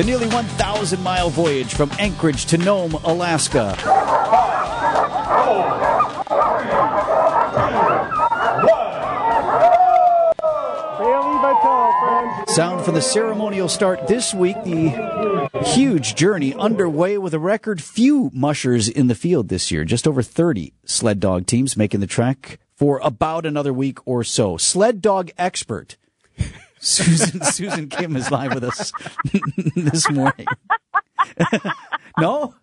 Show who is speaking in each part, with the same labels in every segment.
Speaker 1: The nearly 1,000 mile voyage from Anchorage to Nome, Alaska. Sound for the ceremonial start this week. The huge journey underway with a record few mushers in the field this year. Just over 30 sled dog teams making the trek for about another week or so. Sled dog expert Susan Susan Kim is live with us this morning. no?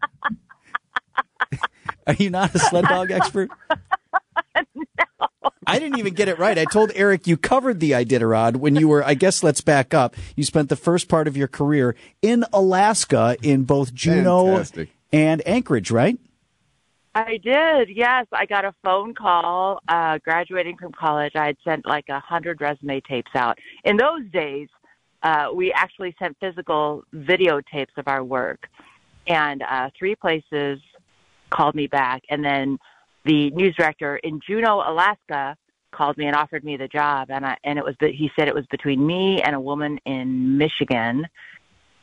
Speaker 1: Are you not a sled dog expert?
Speaker 2: no.
Speaker 1: I didn't even get it right. I told Eric you covered the Iditarod when you were, I guess let's back up. You spent the first part of your career in Alaska in both Juneau
Speaker 3: Fantastic.
Speaker 1: and Anchorage, right?
Speaker 2: I did. Yes, I got a phone call. Uh, graduating from college, I had sent like a hundred resume tapes out. In those days, uh, we actually sent physical videotapes of our work, and uh, three places called me back, and then the news director in Juneau, Alaska, called me and offered me the job, and I and it was he said it was between me and a woman in Michigan,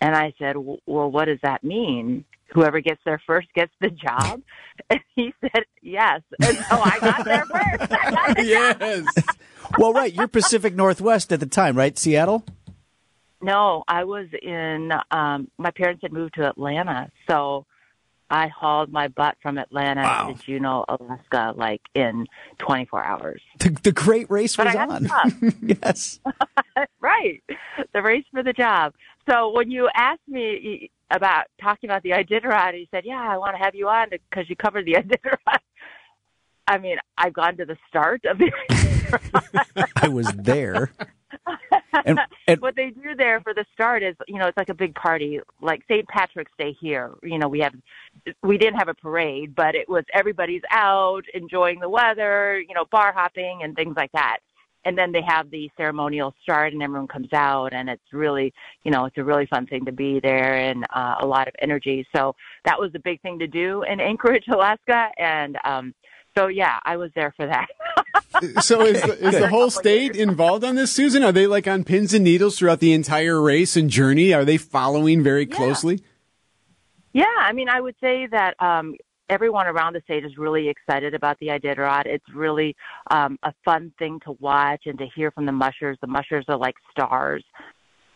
Speaker 2: and I said, well, what does that mean? Whoever gets there first gets the job. And he said yes, and so I got there first. Got the.
Speaker 3: Yes.
Speaker 1: Well, right. You're Pacific Northwest at the time, right? Seattle?
Speaker 2: No, I was in. Um, my parents had moved to Atlanta, so I hauled my butt from Atlanta
Speaker 1: Wow.
Speaker 2: to Juneau, Alaska, like in 24 hours.
Speaker 1: The, the great race
Speaker 2: But
Speaker 1: was on. yes.
Speaker 2: right, the race for the job. So when you asked me about talking about the Iditarod, you said, "Yeah, I want to have you on because you covered the Iditarod." I mean, I've gone to the start of the Iditarod.
Speaker 1: I was there. And, and
Speaker 2: what they do there for the start is, you know, it's like a big party, like St. Patrick's Day here. You know, we have, we didn't have a parade, but it was everybody's out enjoying the weather, you know, bar hopping and things like that. And then they have the ceremonial start, and everyone comes out, and it's really, you know, it's a really fun thing to be there, and uh, a lot of energy. So that was the big thing to do in Anchorage, Alaska, and um, so yeah, I was there for that.
Speaker 3: So is the, is the whole state involved on this, Susan? Are they like on pins and needles throughout the entire race and journey? Are they following very
Speaker 2: Yeah.
Speaker 3: closely?
Speaker 2: Yeah, I mean, I would say that um, everyone around the state is really excited about the Iditarod. It's really um, a fun thing to watch and to hear from the mushers. The mushers are like stars,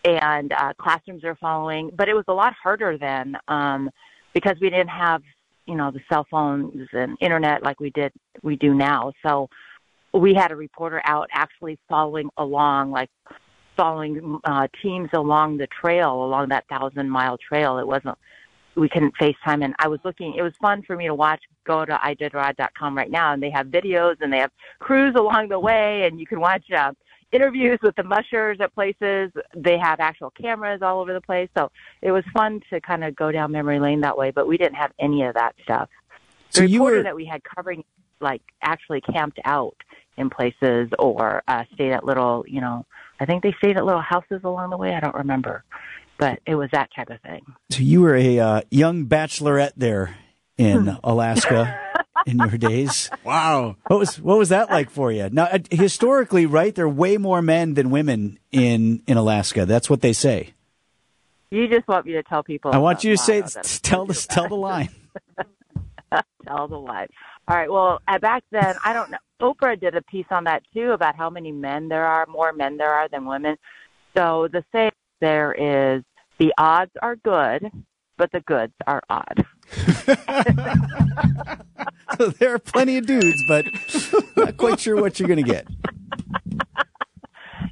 Speaker 2: and uh, classrooms are following. But it was a lot harder then um, because we didn't have, you know, the cell phones and internet like we did we do now. So we had a reporter out actually following along, like following uh, teams along the trail, along that thousand mile trail. It wasn't we couldn't FaceTime. And I was looking, it was fun for me to watch. Go to iditarod.com right now, and they have videos and they have crews along the way, and you can watch uh, interviews with the mushers at places. They have actual cameras all over the place. So it was fun to kind of go down memory lane that way, but we didn't have any of that stuff. The
Speaker 1: So you
Speaker 2: reporter
Speaker 1: were-
Speaker 2: that we had covering, like, actually camped out in places or uh, stayed at little, you know, I think they stayed at little houses along the way. I don't remember. But it was that type of thing.
Speaker 1: So you were a uh, young bachelorette there in Alaska in your days.
Speaker 3: Wow.
Speaker 1: What was what was that like for you? Now, uh, historically, right, there are way more men than women in in Alaska. That's what they say.
Speaker 2: You just want me to tell people.
Speaker 1: I want you to say,
Speaker 2: lot of them.
Speaker 1: tell the tell the line.
Speaker 2: tell the lie. All right. Well, uh, back then, I don't know. Oprah did a piece on that too about how many men there are, more men there are than women. So the saying there is the odds are good, but the goods are odd.
Speaker 1: So there are plenty of dudes, but not quite sure what you're going to get.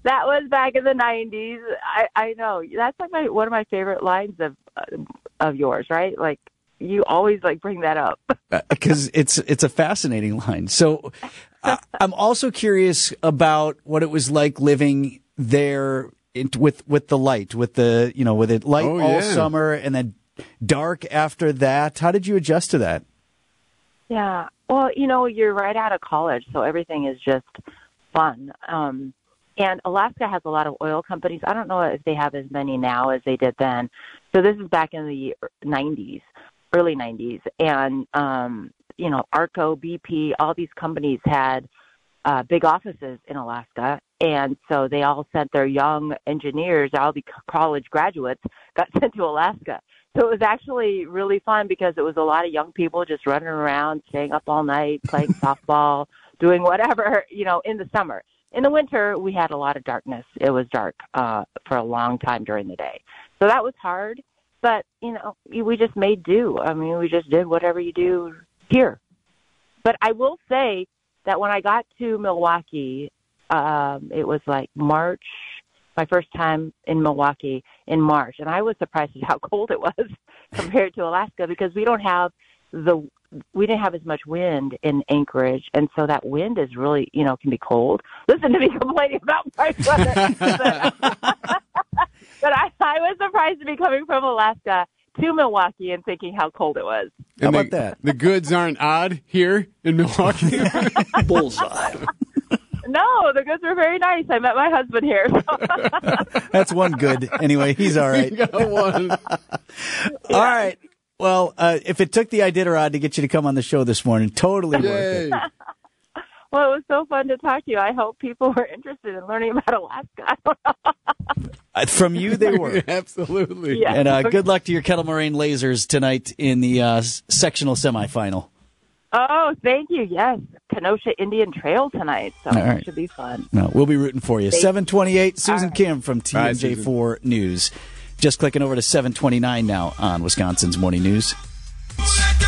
Speaker 2: That was back in the '90s. I, I know that's like my one of my favorite lines of uh, of yours, right? Like you always like bring that up.
Speaker 1: because it's it's a fascinating line. So uh, I'm also curious about what it was like living there in, with with the light, with the you know with it light
Speaker 3: Oh,
Speaker 1: all
Speaker 3: yeah.
Speaker 1: summer and then dark after that. How did you adjust to that?
Speaker 2: Yeah. Well, you know, you're right out of college, so everything is just fun. Um, and Alaska has a lot of oil companies. I don't know if they have as many now as they did then. So this is back in the 90s, early 90s. And, um, you know, Arco, BP, all these companies had uh, big offices in Alaska, and so they all sent their young engineers, all the college graduates, got sent to Alaska. So it was actually really fun because it was a lot of young people just running around, staying up all night, playing softball, doing whatever, you know, in the summer. In the winter, we had a lot of darkness. It was dark uh, for a long time during the day. So that was hard, but, you know, we just made do. I mean, we just did whatever you do here. But I will say that when I got to Milwaukee, um, it was like March, my first time in Milwaukee in March, and I was surprised at how cold it was compared to Alaska because we don't have the we didn't have as much wind in Anchorage, and so that wind is really you know can be cold. Listen to me complaining about my weather, but, but I, I was surprised to be coming from Alaska to Milwaukee and thinking how cold it was.
Speaker 1: How about
Speaker 3: the,
Speaker 1: that?
Speaker 3: The goods aren't odd here in Milwaukee.
Speaker 1: Bullseye.
Speaker 2: No, the goods were very nice. I met my husband here. So.
Speaker 1: That's one good. Anyway, he's all right.
Speaker 3: You got one.
Speaker 1: All right. Well, uh, if it took the Iditarod to get you to come on the show this morning, totally worth it.
Speaker 2: Well, it was so fun to talk to you. I hope people were interested in learning about Alaska. I don't know.
Speaker 1: Uh, From you, they were.
Speaker 3: Absolutely.
Speaker 2: Yeah.
Speaker 1: And uh, good luck to your Kettle Moraine Lasers tonight in the uh, sectional semifinal.
Speaker 2: Oh, thank you. Yes, Kenosha Indian Trail tonight, so
Speaker 1: All right.
Speaker 2: it should be fun.
Speaker 1: No, we'll be rooting for you. 728, Susan
Speaker 2: All right.
Speaker 1: Kim from
Speaker 3: Bye, Susan.
Speaker 1: TMJ4 News. Just clicking over to 729 now on Wisconsin's Morning News.
Speaker 4: Check